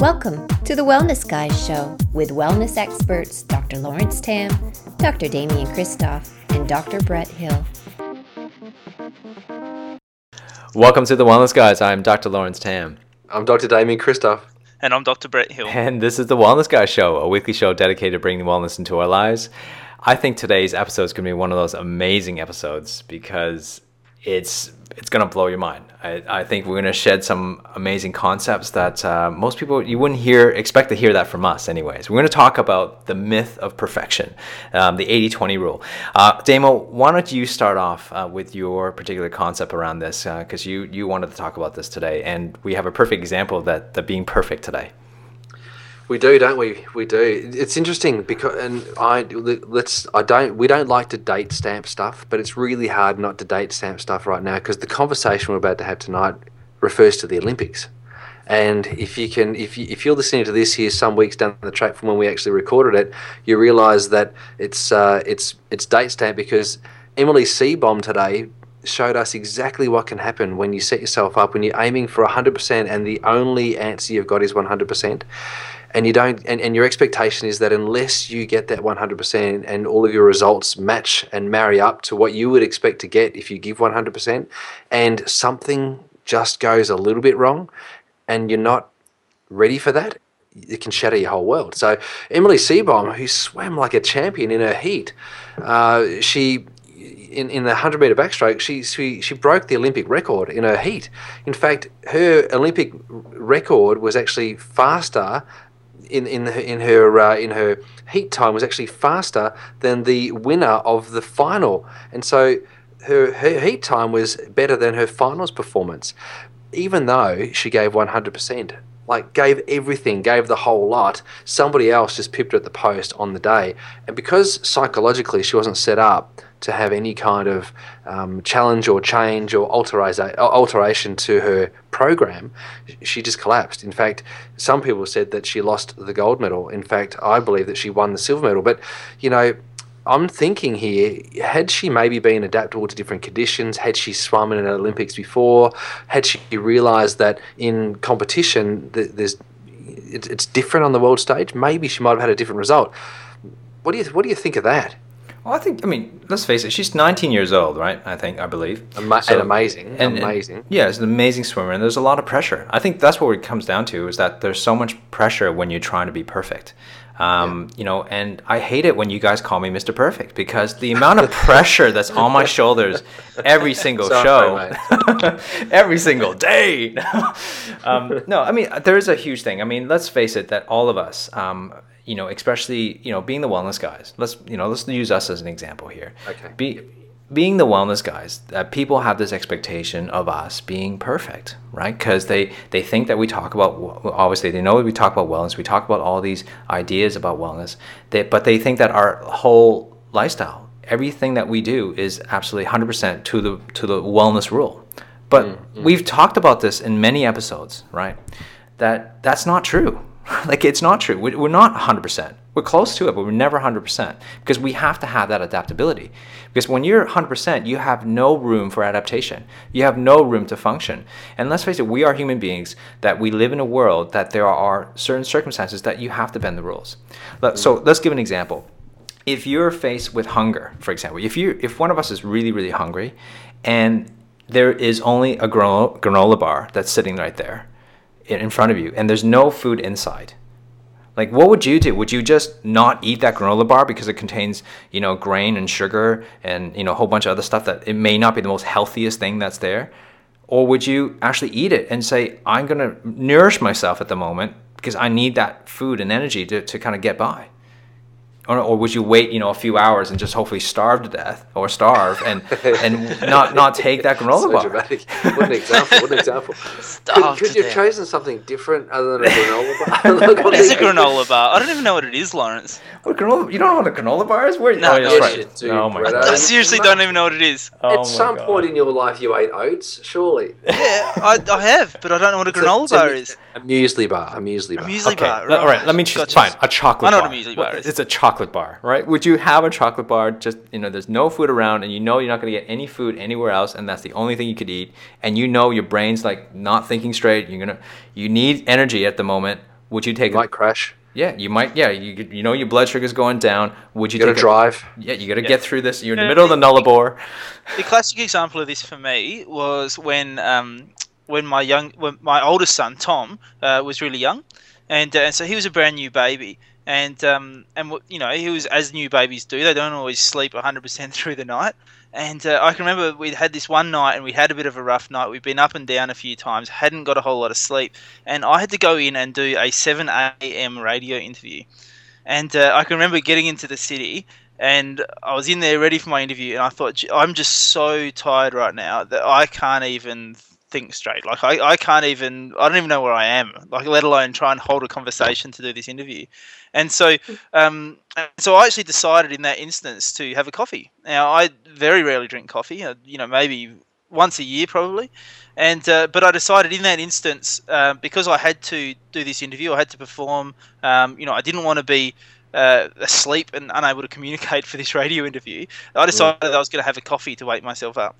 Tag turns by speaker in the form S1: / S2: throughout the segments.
S1: Welcome to the Wellness Guys Show with wellness experts Dr. Lawrence Tam, Dr. Damian Kristof, and Dr. Brett Hill.
S2: Welcome to the Wellness Guys. I'm Dr. Lawrence Tam.
S3: I'm Dr. Damian Kristof.
S4: And I'm Dr. Brett Hill.
S2: And this is the Wellness Guys Show, a weekly show dedicated to bringing wellness into our lives. I think today's episode is going to be one of those amazing episodes because it's it's going to blow your mind. I, I think we're going to shed some amazing concepts that uh, most people you wouldn't hear expect to hear that from us anyways. We're going to talk about the myth of perfection, um, the 80-20 rule. Uh, Damo, why don't you start off uh, with your particular concept around this because uh, you you wanted to talk about this today, and we have a perfect example of that that being perfect today.
S3: We do, don't we? We do. It's interesting because, and I let's. I don't. We don't like to date stamp stuff, but it's really hard not to date stamp stuff right now because the conversation we're about to have tonight refers to the Olympics. And if you can, if you, if you're listening to this here some weeks down the track from when we actually recorded it, you realise that it's uh, it's it's date stamp because Emily Seebohm today showed us exactly what can happen when you set yourself up when you're aiming for 100% and the only answer you've got is 100% and you don't and, and your expectation is that unless you get that 100% and all of your results match and marry up to what you would expect to get if you give 100% and something just goes a little bit wrong and you're not ready for that it can shatter your whole world so emily seebohm who swam like a champion in her heat uh, she in, in the 100 meter backstroke, she, she, she broke the Olympic record in her heat. In fact, her Olympic record was actually faster in in in her uh, in her heat time was actually faster than the winner of the final, and so her her heat time was better than her finals performance, even though she gave one hundred percent. Like gave everything, gave the whole lot. Somebody else just pipped her at the post on the day, and because psychologically she wasn't set up to have any kind of um, challenge or change or alteration to her program, she just collapsed. In fact, some people said that she lost the gold medal. In fact, I believe that she won the silver medal. But, you know, I'm thinking here, had she maybe been adaptable to different conditions, had she swum in an Olympics before, had she realised that in competition there's it's different on the world stage, maybe she might have had a different result. What do you what do you think of that?
S2: Well, I think, I mean, let's face it, she's 19 years old, right? I think, I believe.
S3: Ama- so, and amazing. And, amazing.
S2: And, yeah, it's an amazing swimmer, and there's a lot of pressure. I think that's what it comes down to is that there's so much pressure when you're trying to be perfect. Um, yeah. You know, and I hate it when you guys call me Mr. Perfect because the amount of pressure that's on my shoulders every single show, every single day. um, no, I mean, there is a huge thing. I mean, let's face it, that all of us, um, you know, especially you know, being the wellness guys. Let's you know, let's use us as an example here.
S3: Okay.
S2: Be, being the wellness guys, that people have this expectation of us being perfect, right? Because they they think that we talk about obviously they know we talk about wellness, we talk about all these ideas about wellness, they, but they think that our whole lifestyle, everything that we do, is absolutely 100% to the to the wellness rule. But mm-hmm. we've talked about this in many episodes, right? That that's not true like it's not true. We're not 100%. We're close to it, but we're never 100% because we have to have that adaptability. Because when you're 100%, you have no room for adaptation. You have no room to function. And let's face it, we are human beings that we live in a world that there are certain circumstances that you have to bend the rules. So let's give an example. If you're faced with hunger, for example, if you if one of us is really really hungry and there is only a granola bar that's sitting right there in front of you and there's no food inside like what would you do? Would you just not eat that granola bar because it contains you know grain and sugar and you know a whole bunch of other stuff that it may not be the most healthiest thing that's there? Or would you actually eat it and say i'm going to nourish myself at the moment because i need that food and energy to, to kind of get by or, or would you wait, you know, a few hours and just hopefully starve to death or starve and and not not take that granola
S3: so
S2: bar?
S3: Dramatic. What an example! What an example! Starve could, could you have chosen something different other than a granola bar?
S4: what is a granola bar? I don't even know what it is, Lawrence.
S2: What granola? You don't know what a granola bar is? Where?
S4: No,
S2: oh,
S4: yes,
S2: right.
S3: Dude, oh
S4: my god! I seriously don't even know what it is.
S3: Oh At some god. point in your life, you ate oats, surely.
S4: Yeah, I, I have, but I don't know what a granola
S3: it's
S4: bar
S3: a,
S4: is.
S3: A muesli bar. A muesli bar.
S4: A muesli
S2: okay.
S4: bar. Right.
S2: All right. Let me choose. Gotcha. Fine. A chocolate.
S4: I know
S2: bar.
S4: what a muesli bar is.
S2: It's a chocolate bar, right? Would you have a chocolate bar? Just you know, there's no food around, and you know you're not going to get any food anywhere else, and that's the only thing you could eat. And you know your brain's like not thinking straight. You're gonna, you need energy at the moment. Would you take?
S3: You might crash.
S2: Yeah, you might. Yeah, you you know your blood sugar's going down. Would you,
S3: You got to
S2: take a-
S3: drive.
S2: yeah, you got to
S4: Yeah.
S2: get through this. You're in the middle of the nullarbor.
S4: The classic example of this for me was when um, when my young when my oldest son Tom uh, was really young, and uh, and so he was a brand new baby, and um, and you know he was as new babies do. They don't always sleep 100% through the night. And uh, I can remember we'd had this one night and we had a bit of a rough night. We'd been up and down a few times, hadn't got a whole lot of sleep, and I had to go in and do a 7 a.m. radio interview. And uh, I can remember getting into the city and I was in there ready for my interview, and I thought, I'm just so tired right now that I can't even think straight. Like, I, I can't even, I don't even know where I am, like, let alone try and hold a conversation to do this interview. And so, um, so I actually decided in that instance to have a coffee. Now, I very rarely drink coffee, uh, you know, maybe once a year probably. And uh, but I decided in that instance uh, because I had to do this interview, I had to perform. Um, you know, I didn't want to be uh, asleep and unable to communicate for this radio interview. I decided that I was going to have a coffee to wake myself up.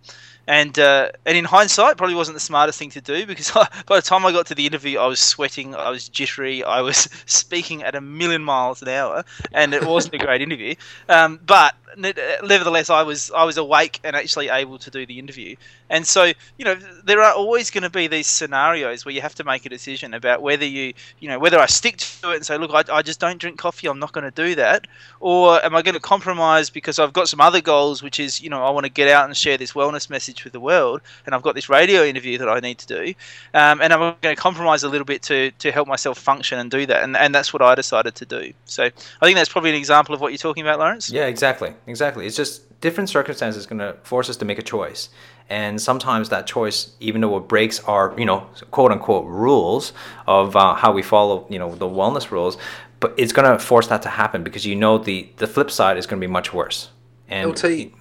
S4: And uh, and in hindsight, probably wasn't the smartest thing to do because by the time I got to the interview, I was sweating, I was jittery, I was speaking at a million miles an hour, and it wasn't a great interview. Um, but nevertheless, I was I was awake and actually able to do the interview. And so you know, there are always going to be these scenarios where you have to make a decision about whether you you know whether I stick to it and say, look, I, I just don't drink coffee, I'm not going to do that, or am I going to compromise because I've got some other goals, which is you know I want to get out and share this wellness message with the world, and I've got this radio interview that I need to do, um, and I'm going to compromise a little bit to to help myself function and do that, and and that's what I decided to do. So I think that's probably an example of what you're talking about, Lawrence.
S2: Yeah, exactly, exactly. It's just different circumstances going to force us to make a choice, and sometimes that choice, even though it breaks our, you know, quote unquote rules of uh, how we follow, you know, the wellness rules, but it's going to force that to happen because you know the the flip side is going to be much worse. And
S3: LT,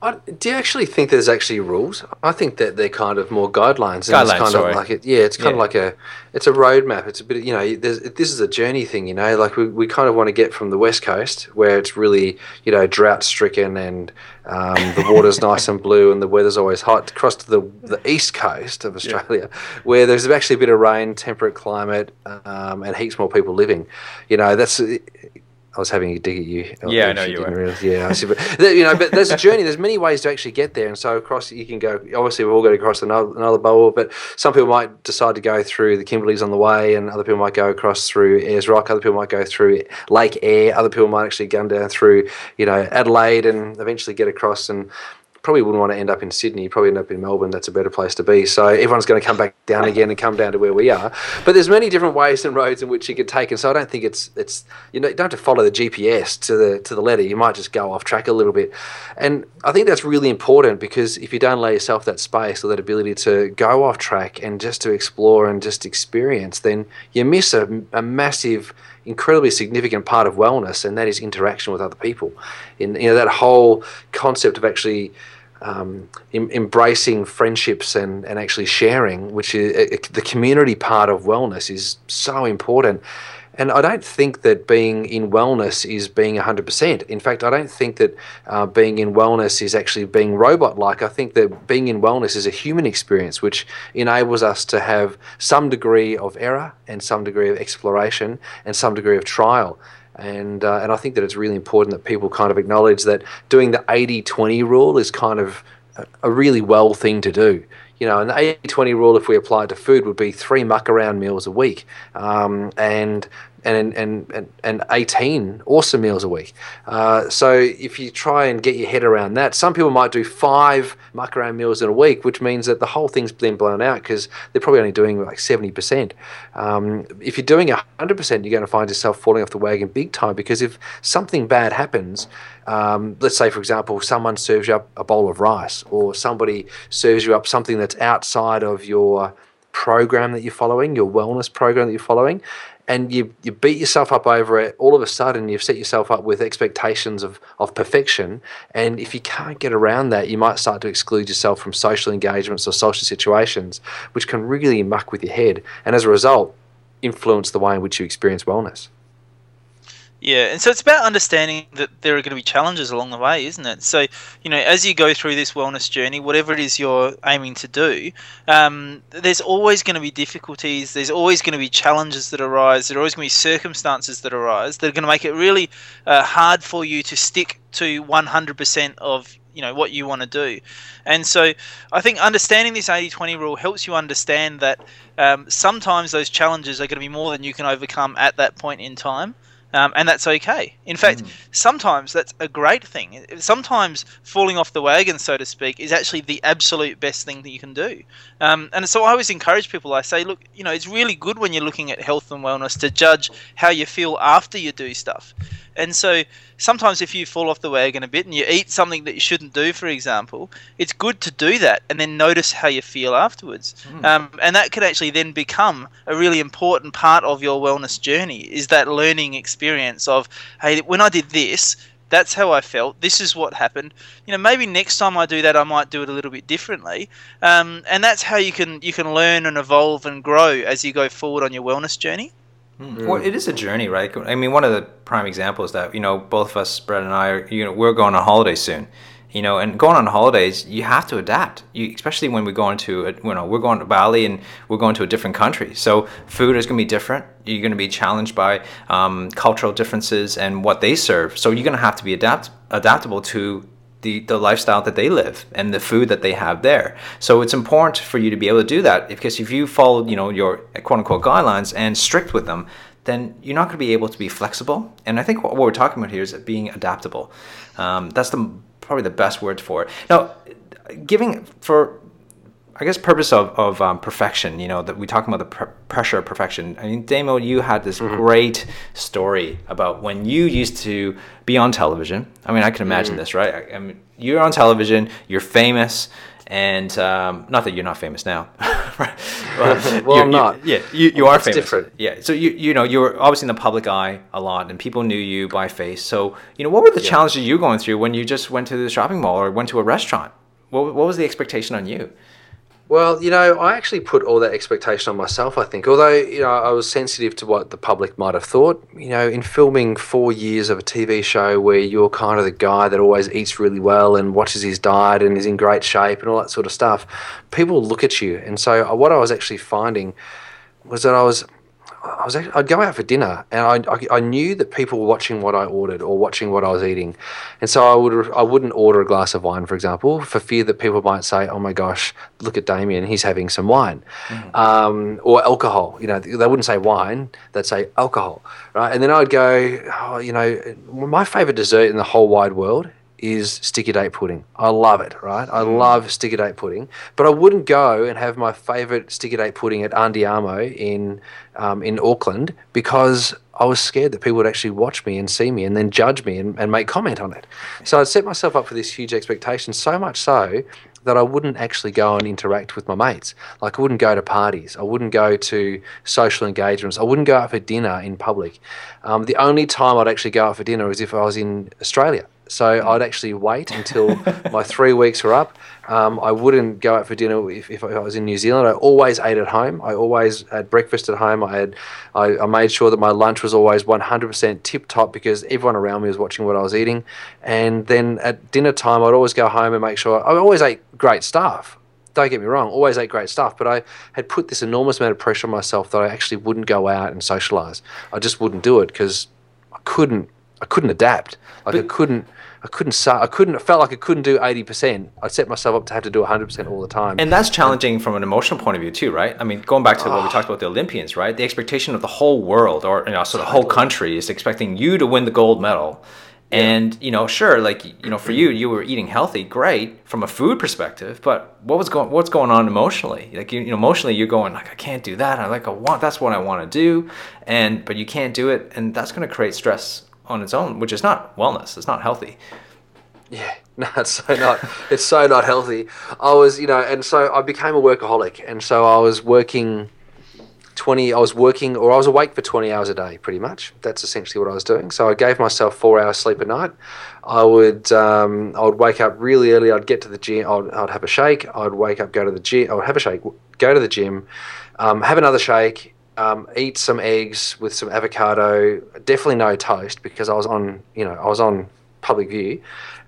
S3: I, do you actually think there's actually rules? I think that they're kind of more guidelines. And it's
S2: Guidelines,
S3: kind
S2: sorry.
S3: of like it, yeah, it's kind of like a, it's a roadmap. It's a bit, of, you know, there's, this is a journey thing. You know, like we, we kind of want to get from the west coast where it's really, you know, drought stricken and um, the water's nice and blue and the weather's always hot, across to the the east coast of Australia where there's actually a bit of rain, temperate climate, um, and heaps more people living. You know, that's. I was having a dig at you.
S2: Yeah, I know
S3: you
S2: were.
S3: realise. Yeah, I see. But you know, but there's a journey. There's many ways to actually get there, and so across you can go. Obviously, we've all got to cross another, another bowl, but some people might decide to go through the Kimberleys on the way, and other people might go across through Ayers Rock. Other people might go through Lake Eyre. Other people might actually go down through, you know, Adelaide, and eventually get across and probably wouldn't want to end up in Sydney. Probably end up in Melbourne. That's a better place to be. So everyone's going to come back down again and come down to where we are. But there's many different ways and roads in which you could take. And so I don't think it's it's you know you don't have to follow the GPS to the to the letter. You might just go off track a little bit. And I think that's really important because if you don't allow yourself that space or that ability to go off track and just to explore and just experience, then you miss a, a massive incredibly significant part of wellness, and that is interaction with other people. In you know that whole concept of actually um, em- embracing friendships and, and actually sharing, which is uh, the community part of wellness, is so important. And I don't think that being in wellness is being 100%. In fact, I don't think that uh, being in wellness is actually being robot like. I think that being in wellness is a human experience which enables us to have some degree of error and some degree of exploration and some degree of trial. And, uh, and I think that it's really important that people kind of acknowledge that doing the 80 20 rule is kind of a, really well thing to do. You know, and the 80 20 rule, if we applied to food, would be three muck around meals a week um, and, and, and, and, and 18 awesome meals a week. Uh, so if you try and get your head around that, some people might do five muck around meals in a week, which means that the whole thing's been blown out because they're probably only doing like 70%. Um, if you're doing 100%, you're going to find yourself falling off the wagon big time because if something bad happens, um, let's say, for example, someone serves you up a bowl of rice or somebody serves you up something that's outside of your program that you're following, your wellness program that you're following, and you, you beat yourself up over it, all of a sudden you've set yourself up with expectations of, of perfection. And if you can't get around that, you might start to exclude yourself from social engagements or social situations, which can really muck with your head. And as a result, influence the way in which you experience wellness.
S4: Yeah, and so it's about understanding that there are going to be challenges along the way, isn't it? So, you know, as you go through this wellness journey, whatever it is you're aiming to do, um, there's always going to be difficulties. There's always going to be challenges that arise. There are always going to be circumstances that arise that are going to make it really uh, hard for you to stick to 100% of you know what you want to do and so i think understanding this 80-20 rule helps you understand that um, sometimes those challenges are going to be more than you can overcome at that point in time um, and that's okay. In fact, mm. sometimes that's a great thing. Sometimes falling off the wagon, so to speak, is actually the absolute best thing that you can do. Um, and so I always encourage people. I say, look, you know, it's really good when you're looking at health and wellness to judge how you feel after you do stuff. And so sometimes if you fall off the wagon a bit and you eat something that you shouldn't do, for example, it's good to do that and then notice how you feel afterwards. Mm. Um, and that can actually then become a really important part of your wellness journey is that learning experience of, hey, when I did this, that's how I felt. This is what happened. You know, maybe next time I do that, I might do it a little bit differently. Um, and that's how you can you can learn and evolve and grow as you go forward on your wellness journey.
S2: Mm. Well, it is a journey, right? I mean, one of the prime examples that you know, both of us, Brett and I, are, you know, we're going on holiday soon. You know, and going on holidays, you have to adapt. You, especially when we're going to, a, you know, we're going to Bali and we're going to a different country. So food is going to be different. You're going to be challenged by um, cultural differences and what they serve. So you're going to have to be adapt adaptable to the, the lifestyle that they live and the food that they have there. So it's important for you to be able to do that because if you follow, you know, your quote unquote guidelines and strict with them, then you're not going to be able to be flexible. And I think what we're talking about here is being adaptable. Um, that's the probably the best word for it. Now, giving for I guess purpose of, of um, perfection, you know, that we talk about the pr- pressure of perfection. I mean, Damo, you had this mm-hmm. great story about when you used to be on television. I mean, I can imagine mm-hmm. this, right? I, I, mean, you're on television, you're famous, and um, not that you're not famous now,
S3: right? Well, well I'm not.
S2: yeah, you, you are famous.
S3: different.
S2: Yeah, so you you know you were obviously in the public eye a lot, and people knew you by face. So you know, what were the yeah. challenges you were going through when you just went to the shopping mall or went to a restaurant? What what was the expectation on you?
S3: Well, you know, I actually put all that expectation on myself, I think. Although, you know, I was sensitive to what the public might have thought. You know, in filming four years of a TV show where you're kind of the guy that always eats really well and watches his diet and is in great shape and all that sort of stuff, people look at you. And so, uh, what I was actually finding was that I was I was actually, I'd go out for dinner and I, I, I, knew that people were watching what I ordered or watching what I was eating, and so I would I wouldn't order a glass of wine, for example, for fear that people might say, "Oh my gosh, look at Damian, he's having some wine," mm. um, or alcohol. You know, they wouldn't say wine; they'd say alcohol, right? And then I'd go, oh, you know, my favorite dessert in the whole wide world is sticky date pudding. I love it, right? I love sticky date pudding, but I wouldn't go and have my favorite sticky date pudding at Andiamo in um, in Auckland because I was scared that people would actually watch me and see me and then judge me and, and make comment on it. So I'd set myself up for this huge expectation, so much so that I wouldn't actually go and interact with my mates. Like I wouldn't go to parties, I wouldn't go to social engagements, I wouldn't go out for dinner in public. Um, the only time I'd actually go out for dinner was if I was in Australia so I'd actually wait until my three weeks were up. Um, I wouldn't go out for dinner if, if I was in New Zealand. I always ate at home. I always had breakfast at home. I had I, I made sure that my lunch was always 100% tip top because everyone around me was watching what I was eating. And then at dinner time, I'd always go home and make sure I always ate great stuff. Don't get me wrong, always ate great stuff, but I had put this enormous amount of pressure on myself that I actually wouldn't go out and socialize. I just wouldn't do it because I couldn't. I couldn't adapt. Like but, I couldn't I couldn't I couldn't I felt like I couldn't do 80%. I set myself up to have to do 100% all the time.
S2: And that's challenging and, from an emotional point of view too, right? I mean, going back to what we ah. talked about the Olympians, right? The expectation of the whole world or you know, so the whole country is expecting you to win the gold medal. Yeah. And you know, sure, like you know, for you, you were eating healthy, great from a food perspective. But what was going, what's going on emotionally? Like you, you know, emotionally, you're going like, I can't do that. I like, I want that's what I want to do, and but you can't do it, and that's going to create stress on its own, which is not wellness. It's not healthy.
S3: Yeah, no, it's so not. it's so not healthy. I was, you know, and so I became a workaholic, and so I was working twenty. I was working, or I was awake for twenty hours a day, pretty much. That's essentially what I was doing. So I gave myself four hours sleep a night. I would, um, I would wake up really early. I'd get to the gym. I'd, I'd have a shake. I'd wake up, go to the gym. I would have a shake, go to the gym, um, have another shake, um, eat some eggs with some avocado. Definitely no toast because I was on, you know, I was on public view.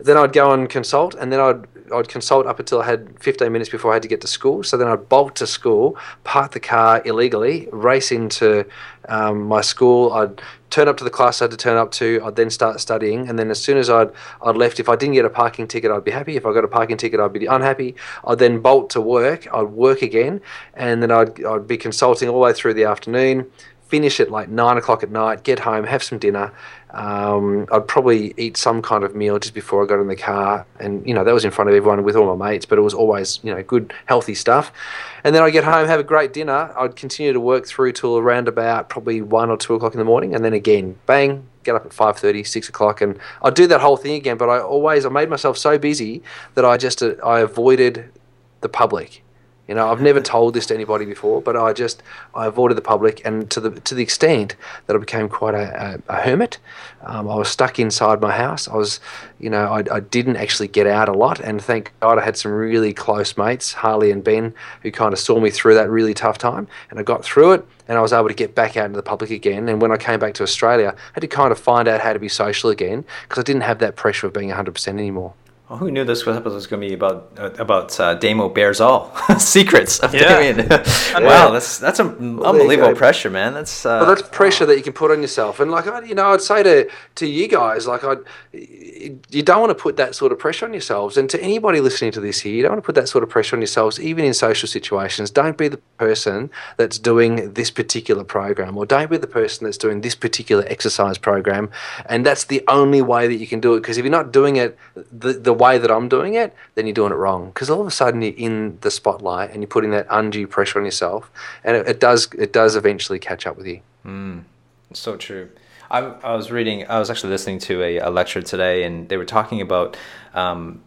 S3: Then I'd go and consult, and then I'd I'd consult up until I had 15 minutes before I had to get to school. So then I'd bolt to school, park the car illegally, race into um, my school. I'd turn up to the class I had to turn up to. I'd then start studying, and then as soon as I'd I'd left, if I didn't get a parking ticket, I'd be happy. If I got a parking ticket, I'd be unhappy. I'd then bolt to work. I'd work again, and then I'd I'd be consulting all the way through the afternoon. Finish at like nine o'clock at night. Get home, have some dinner. Um, I'd probably eat some kind of meal just before I got in the car, and you know that was in front of everyone with all my mates, but it was always you know good healthy stuff. And then I'd get home, have a great dinner. I'd continue to work through till around about probably one or two o'clock in the morning, and then again, bang, get up at 5.30 6 o'clock and i'd do that whole thing again but i always i made myself so busy that i just uh, i avoided the public you know, I've never told this to anybody before, but I just I avoided the public, and to the to the extent that I became quite a, a, a hermit. Um, I was stuck inside my house. I was, you know, I, I didn't actually get out a lot, and thank God I had some really close mates, Harley and Ben, who kind of saw me through that really tough time, and I got through it, and I was able to get back out into the public again. And when I came back to Australia, I had to kind of find out how to be social again because I didn't have that pressure of being 100% anymore.
S2: Well, who knew this episode was going to be about uh, about uh, Damo Bears All Secrets of
S4: Yeah.
S2: Damian? wow, that's that's an unbelievable pressure, man. That's uh,
S3: Well, that's pressure that you can put on yourself, and like I, you know, I'd say to to you guys, like I, you don't want to put that sort of pressure on yourselves, and to anybody listening to this here, you don't want to put that sort of pressure on yourselves, even in social situations. Don't be the person that's doing this particular program, or don't be the person that's doing this particular exercise program, and that's the only way that you can do it. Because if you're not doing it the the way that I'm doing it, then you're doing it wrong. Because all of a sudden you're in the spotlight and you're putting that undue pressure on yourself, and it, it does it does eventually catch up with you.
S2: Mm, So true. I, I was reading, I was actually listening to a, a lecture today, and they were talking about um,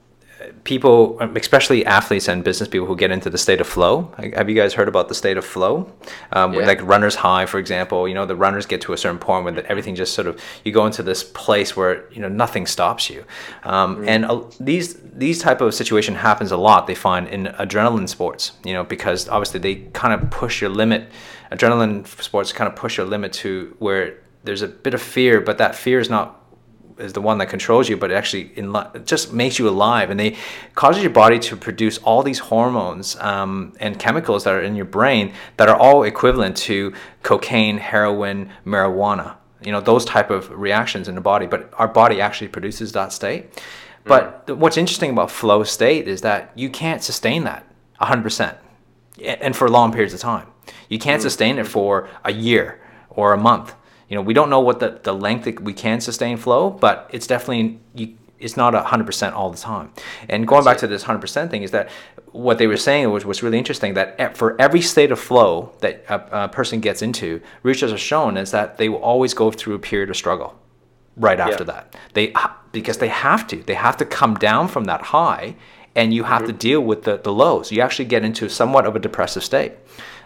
S2: people, especially athletes and business people who get into the state of flow. Have you guys heard about the state of flow? Um,
S3: Yeah.
S2: Like runner's high, for example. You know, the runners get to a certain point where everything just sort of you go into this place where you know nothing stops you. Um, And uh, these these type of situation happens a lot. They find in adrenaline sports. You know, because obviously they kind of push your limit. Adrenaline sports kind of push your limit to where there's a bit of fear, but that fear is not is the one that controls you, but it actually in, it just makes you alive, and they causes your body to produce all these hormones um, and chemicals that are in your brain that are all equivalent to cocaine, heroin, marijuana. You know those type of reactions in the body, but our body actually produces that state. Hmm. But th- what's interesting about flow state is that you can't sustain that 100% and for long periods of time. You can't hmm. sustain it hmm. for a year or a month. You know, we don't know what the, the length that we can sustain flow, but it's definitely you, it's not hundred percent all the time. And going back to this hundred percent thing is that what they were saying was was really interesting that for every state of flow that a, a person gets into, research has shown is that they will always go through a period of struggle right after that. They because they have to. They have to come down from that high, and you have mm-hmm. to deal with the, the lows. You actually get into somewhat of a depressive state.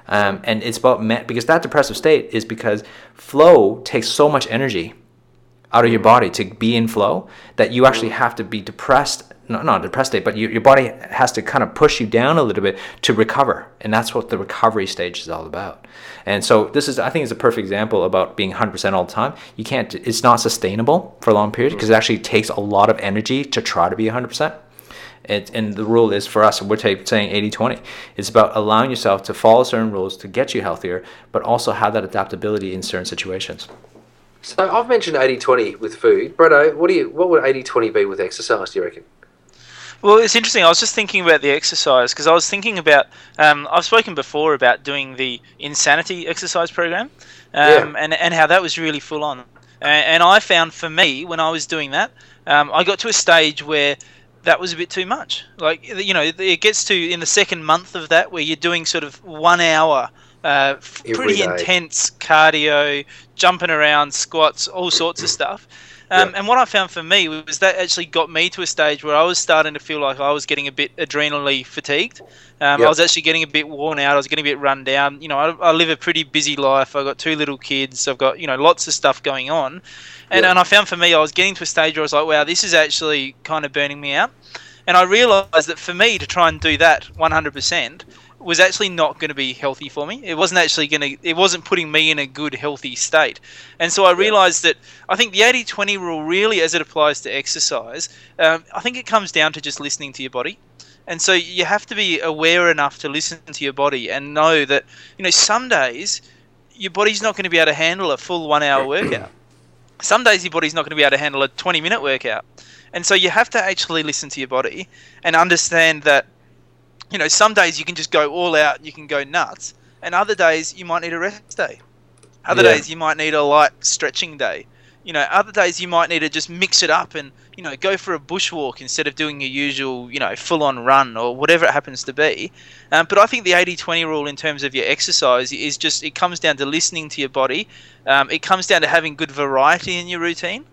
S2: Um, and it's about me- because that depressive state is because flow takes so much energy out of your body to be in flow that you actually have to be depressed not, not a depressed state but you, your body has to kind of push you down a little bit to recover. And that's what the recovery stage is all about. And so this is i think is a perfect example about being 100% all the time. You can't it's not sustainable for a long period because it actually takes a lot of energy to try to be 100% it, and the rule is for us, we're ta- saying 80 20. It's about allowing yourself to follow certain rules to get you healthier, but also have that adaptability in certain situations.
S3: So I've mentioned 80-20 with food. Bredo, what do you what would 80-20 be with exercise, do you reckon?
S4: Well, it's interesting. I was just thinking about the exercise because I was thinking about. Um, I've spoken before about doing the insanity exercise program, um,
S3: Yeah.
S4: and and how that was really full on. And, and I found for me when I was doing that, um, I got to a stage where that was a bit too much. Like you know, it gets to in the second month of that where you're doing sort of one hour. Uh, pretty
S3: day.
S4: intense cardio, jumping around, squats, all sorts of stuff. Um,
S3: Yeah.
S4: And what I found for me was that actually got me to a stage where I was starting to feel like I was getting a bit adrenally fatigued. Um, I was actually getting a bit worn out. I was getting a bit run down. You know, I, I live a pretty busy life. I've got two little kids. I've got you know lots of stuff going on, and
S3: Yeah.
S4: and I found for me I was getting to a stage where I was like, wow, this is actually kind of burning me out. And I realized that for me to try and do that 100% was actually not going to be healthy for me. It wasn't actually going to, it wasn't putting me in a good, healthy state. And so I realized that I think the 80 20 rule, really, as it applies to exercise, um, I think it comes down to just listening to your body. And so you have to be aware enough to listen to your body and know that, you know, some days your body's not going to be able to handle a full one hour workout. Some days your body's not going to be able to handle a 20 minute workout. And so you have to actually listen to your body and understand that, you know, some days you can just go all out, you can go nuts, and other days you might need a rest day. Other
S3: Yeah.
S4: days you might need a light stretching day. You know, other days you might need to just mix it up and, you know, go for a bushwalk instead of doing your usual, you know, full on run or whatever it happens to be. Um, but I think the 80 20 rule in terms of your exercise is just, it comes down to listening to your body. Um, it comes down to having good variety in your routine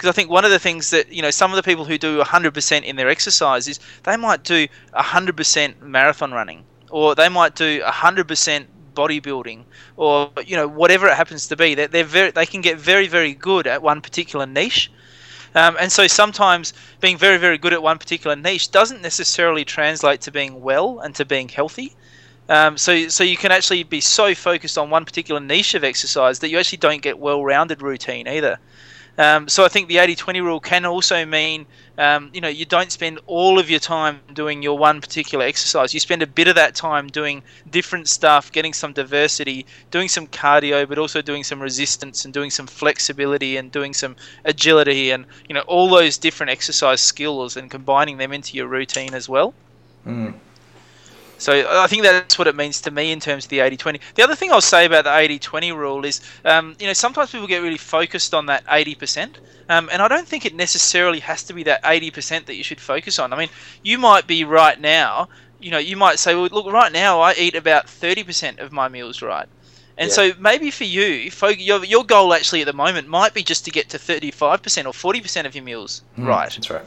S4: because I think one of the things that you know some of the people who do 100% in their exercise is they might do 100% marathon running or they might do 100% bodybuilding or you know whatever it happens to be that they're very they can get very very good at one particular niche um, and so sometimes being very very good at one particular niche doesn't necessarily translate to being well and to being healthy um, so, so you can actually be so focused on one particular niche of exercise that you actually don't get well-rounded routine either. Um, so I think the 80-20 rule can also mean, um, you know, you don't spend all of your time doing your one particular exercise. You spend a bit of that time doing different stuff, getting some diversity, doing some cardio, but also doing some resistance and doing some flexibility and doing some agility and, you know, all those different exercise skills and combining them into your routine as well. So I think that's what it means to me in terms of the 80-20. The other thing I'll say about the 80-20 rule is, um, you know, sometimes people get really focused on that 80%, um, and I don't think it necessarily has to be that 80% that you should focus on. I mean, you might be right now, you know, you might say, well, look, right now I eat about 30% of my meals right. And
S3: Yeah.
S4: so maybe for you, your, your goal actually at the moment might be just to get to 35% or 40% of your meals right
S2: That's right.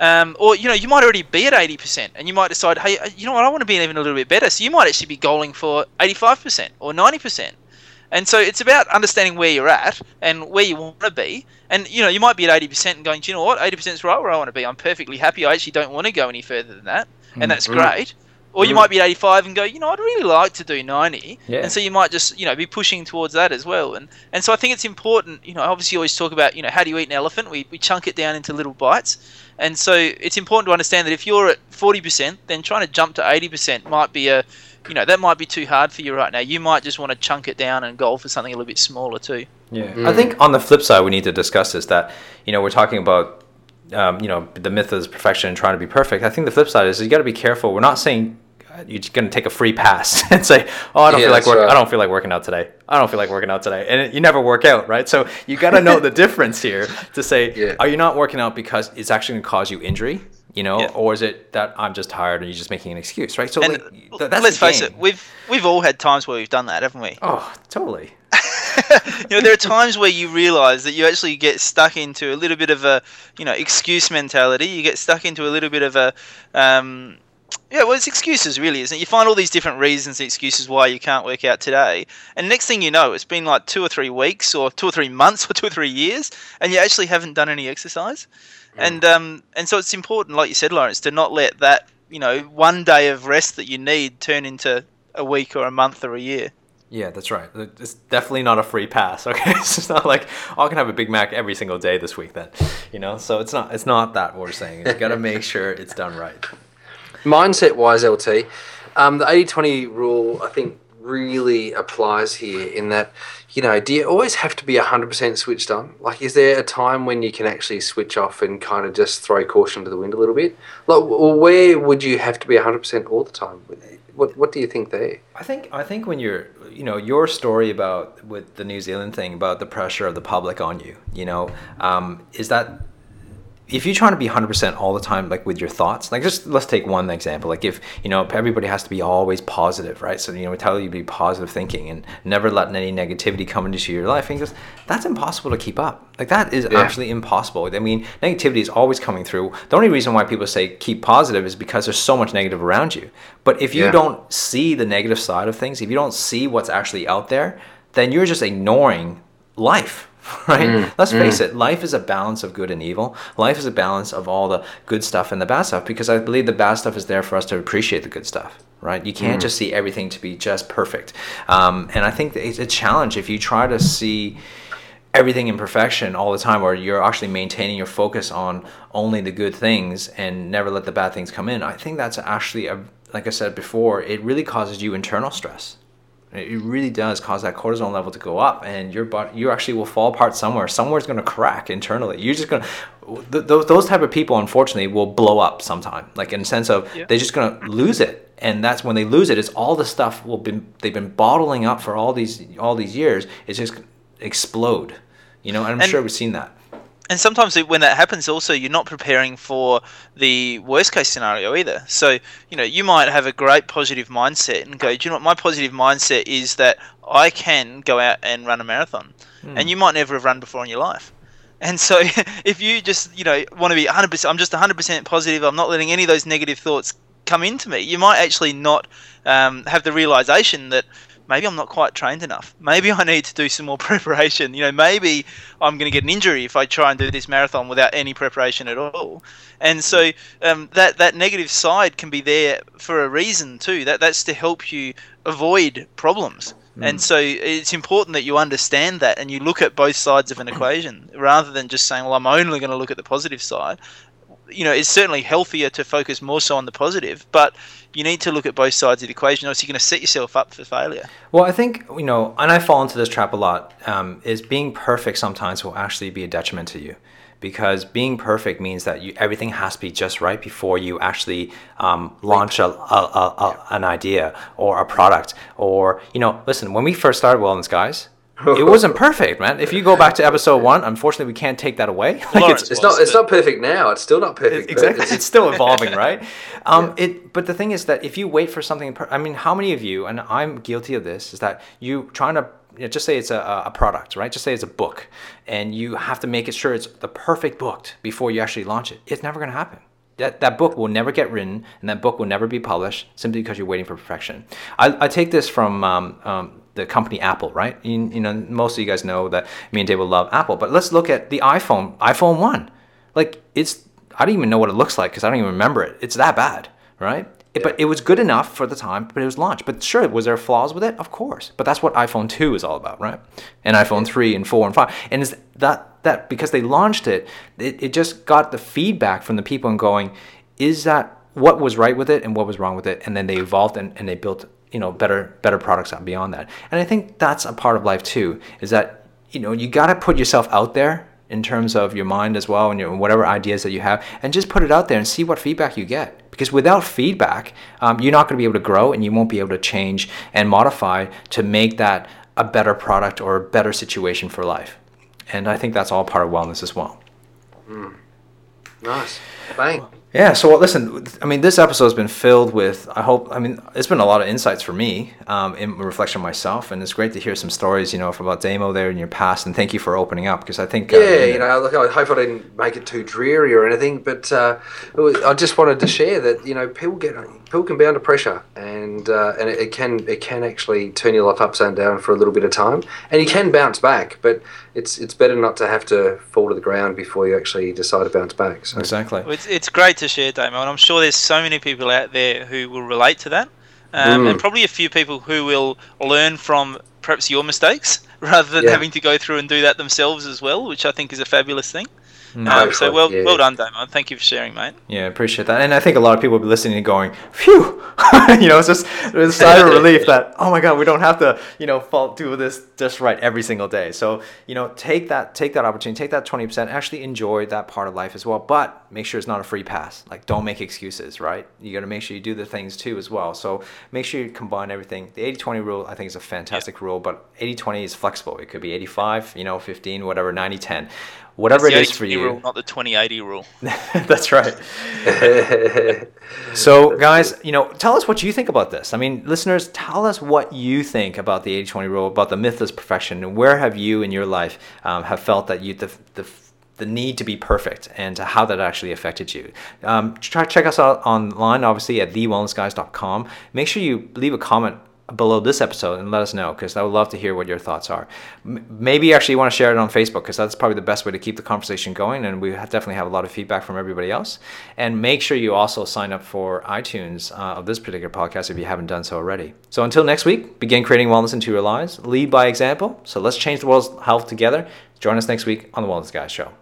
S4: Um, or you know you might already be at 80% and you might decide hey uh, you know what i want to be even a little bit better. So you might actually be goaling for 85% or 90% and so it's about understanding where you're at and where you want to be. And you know you might be at 80% and going do you know what? 80% is right where i want to be. I'm perfectly happy. I actually don't want to go any further than that. And that's
S3: Mm.
S4: great or you
S3: Mm.
S4: might be at 85 and go you know i'd really like to do 90
S2: Yeah.
S4: and so you might just you know be pushing towards that as well and and so i think it's important you know obviously you always talk about you know how do you eat an elephant we, we chunk it down into little bites and so it's important to understand that if you're at 40%, then trying to jump to 80% might be a, you know, that might be too hard for you right now. You might just want to chunk it down and go for something a little bit smaller too.
S2: Yeah,
S3: Mm.
S2: I think on the flip side, we need to discuss this. That you know, we're talking about, um, you know, the myth of perfection and trying to be perfect. I think the flip side is you got to be careful. We're not saying you're just going to take a free pass and say, "Oh, I don't
S3: Yeah,
S2: feel like work-
S3: right.
S2: I don't feel like working out today. I don't feel like working out today," and it, you never work out, right? So you got to know the difference here to say,
S3: Yeah.
S2: "Are you not working out because it's actually going to cause you injury?" You know,
S4: Yeah.
S2: or is it that I'm just tired and you're just making an excuse, right? So
S4: And
S2: like, th- that's
S4: let's face
S2: game.
S4: it, we've we've all had times where we've done that, haven't we?
S2: Oh, totally.
S4: you know, there are times where you realise that you actually get stuck into a little bit of a, you know, excuse mentality. You get stuck into a little bit of a, um, yeah, well, it's excuses really, isn't it? You find all these different reasons and excuses why you can't work out today, and next thing you know, it's been like two or three weeks, or two or three months, or two or three years, and you actually haven't done any exercise. And um, and so it's important, like you said, Lawrence, to not let that, you know, one day of rest that you need turn into a week or a month or a year.
S2: Yeah, that's right. It's definitely not a free pass. Okay, it's not like oh, I can have a Big Mac every single day this week. Then, you know, so it's not it's not that what we're saying. You got to make sure it's done right.
S3: Mindset wise lt um, the 80-20 rule i think really applies here in that you know do you always have to be 100% switched on? Like is there a time when you can actually switch off and kind of just throw caution to the wind a little bit? Like where would you have to be 100% all the time? What, what do you think there?
S2: I think I think when you're you know your story about with the New Zealand thing about the pressure of the public on you, you know, um, is that if you're trying to be 100% all the time like with your thoughts like just let's take one example like if you know everybody has to be always positive right? So you know we tell you to be positive thinking and never letting any negativity come into your life and goes that's impossible to keep up. Like that is
S3: Yeah.
S2: absolutely impossible. I mean negativity is always coming through. The only reason why people say keep positive is because there's so much negative around you. But if you
S3: Yeah.
S2: don't see the negative side of things if you don't see what's actually out there then you're just ignoring life right?
S3: Mm,
S2: Let's face it, life is a balance of good and evil. Life is a balance of all the good stuff and the bad stuff because I believe the bad stuff is there for us to appreciate the good stuff, right? You can't just see everything to be just perfect. Um, and I think it's a challenge if you try to see everything in perfection all the time or you're actually maintaining your focus on only the good things and never let the bad things come in. I think that's actually a like I said before, it really causes you internal stress. It really does cause that cortisol level to go up, and your body, you actually will fall apart somewhere. Somewhere's going to crack internally. You're just going to, th- those, those type of people, unfortunately, will blow up sometime. Like in the sense of
S4: Yeah.
S2: they're just going to lose it, and that's when they lose it, it. Is all the stuff will been they've been bottling up for all these all these years. It's just explode. You know, and I'm
S4: And-
S2: sure we've seen that.
S4: And sometimes it- when that happens also you're not preparing for the worst case scenario either. So you know you might have a great positive mindset and go do you know what? My positive mindset is that i can go out and run a marathon. And you might never have run before in your life. And so if you just you know want to be 100% i'm just 100% positive i'm not letting any of those negative thoughts come into me you might actually not um, have the realization that maybe I'm not quite trained enough. Maybe I need to do some more preparation. You know, maybe I'm going to get an injury if I try and do this marathon without any preparation at all. And so um, that that negative side can be there for a reason too. That that's to help you avoid problems. And so it's important that you understand that and you look at both sides of an equation rather than just saying, "Well, I'm only going to look at the positive side." You know, it's certainly healthier to focus more so on the positive, but you need to look at both sides of the equation, or else you're going to set yourself up for failure.
S2: Well, I think you know, and I fall into this trap a lot. Um, is being perfect sometimes will actually be a detriment to you, because being perfect means that you everything has to be just right before you actually um, launch a, a, a, a, an idea or a product. Or you know, listen, when we first started Wellness Guys. It wasn't perfect, man. If you go back to episode one, unfortunately, we can't take that away. Like,
S4: Lawrence
S3: It's not. It's not perfect now. It's still not perfect.
S2: exactly
S3: it's-
S2: it's still evolving right um it but the thing is that if you wait for something per- i mean how many of you and i'm guilty of this is that you trying to you know, just say it's a, a product right just say it's a book and you have to make it sure it's the perfect book before you actually launch it it's never going to happen that, that book will never get written and that book will never be published simply because you're waiting for perfection i, I take this from um, um, the company apple right you, you know most of you guys know that me and dave will love apple but let's look at the iphone iphone 1 like it's I don't even know what it looks like because I don't even remember it. It's that bad, right? It- But it was good enough for the time, but it was launched. But sure, was there flaws with it? Of course. But that's what iPhone 2 is all about, right? And iPhone 3 and 4 and 5. And is that that because they launched it, it, it just got the feedback from the people and going, is that what was right with it and what was wrong with it? And then they evolved and, and they built, you know, better better products out beyond that. And I think that's a part of life too, is that, you know, you gotta put yourself out there in terms of your mind as well and your whatever ideas that you have and just put it out there and see what feedback you get because without feedback um, you're not going to be able to grow and you won't be able to change and modify to make that a better product or a better situation for life and i think that's all part of wellness as well
S3: Nice. Bang.
S2: Yeah so well, listen i mean this episode has been filled with i hope i mean it's been a lot of insights for me um, in reflection of myself and it's great to hear some stories you know about damo there in your past and thank you for opening up because i think uh,
S3: Yeah, you know, look, I hope I didn't make it too dreary or anything, but uh, was- I just wanted to share that you know people get people can be under pressure, and uh, and it, it can it can actually turn your life upside down for a little bit of time, and you can bounce back, but it's it's better not to have to fall to the ground before you actually decide to bounce back. So
S2: exactly
S4: It's, it's great to share, Damo, and I'm sure there's so many people out there who will relate to that, um,
S3: Mm.
S4: and probably a few people who will learn from perhaps your mistakes rather than
S3: Yeah.
S4: having to go through and do that themselves as well, which I think is a fabulous thing.
S2: Mm.
S4: Um, so well,
S3: yeah.
S4: well done, Damo. Thank you for sharing, mate.
S2: Yeah, appreciate that. And I think a lot of people will be listening and going, phew, you know, it's just it's a sigh of relief that, oh my God, we don't have to, you know, fall, do this just right every single day. So, you know, take that, take that opportunity, take that 20%, actually enjoy that part of life as well, but make sure it's not a free pass. Like don't make excuses, right? You got to make sure you do the things too as well. So make sure you combine everything. The 80-20 rule, I think is a fantastic rule, but 80-20 is flexible. It could be 85, you know, 15, whatever, 90-10. Whatever
S4: It's
S2: for you.
S4: rule, not the 2080 rule.
S2: That's right. So, guys, you know, tell us what you think about this. I mean, listeners, tell us what you think about the 80-20 rule, about the mythless perfection, and where have you in your life um, have felt that you the, the the need to be perfect and how that actually affected you. Um, try check us out online, obviously at thewellnessguys.com. Make sure you leave a comment below this episode and let us know because I would love to hear what your thoughts are. M- maybe actually you want to share it on Facebook because that's probably the best way to keep the conversation going. And we have definitely have a lot of feedback from everybody else. And make sure you also sign up for iTunes uh, of this particular podcast if you haven't done so already. So until next week, begin creating wellness into your lives. Lead by example. So let's change the world's health together. Join us next week on the Wellness Guys Show.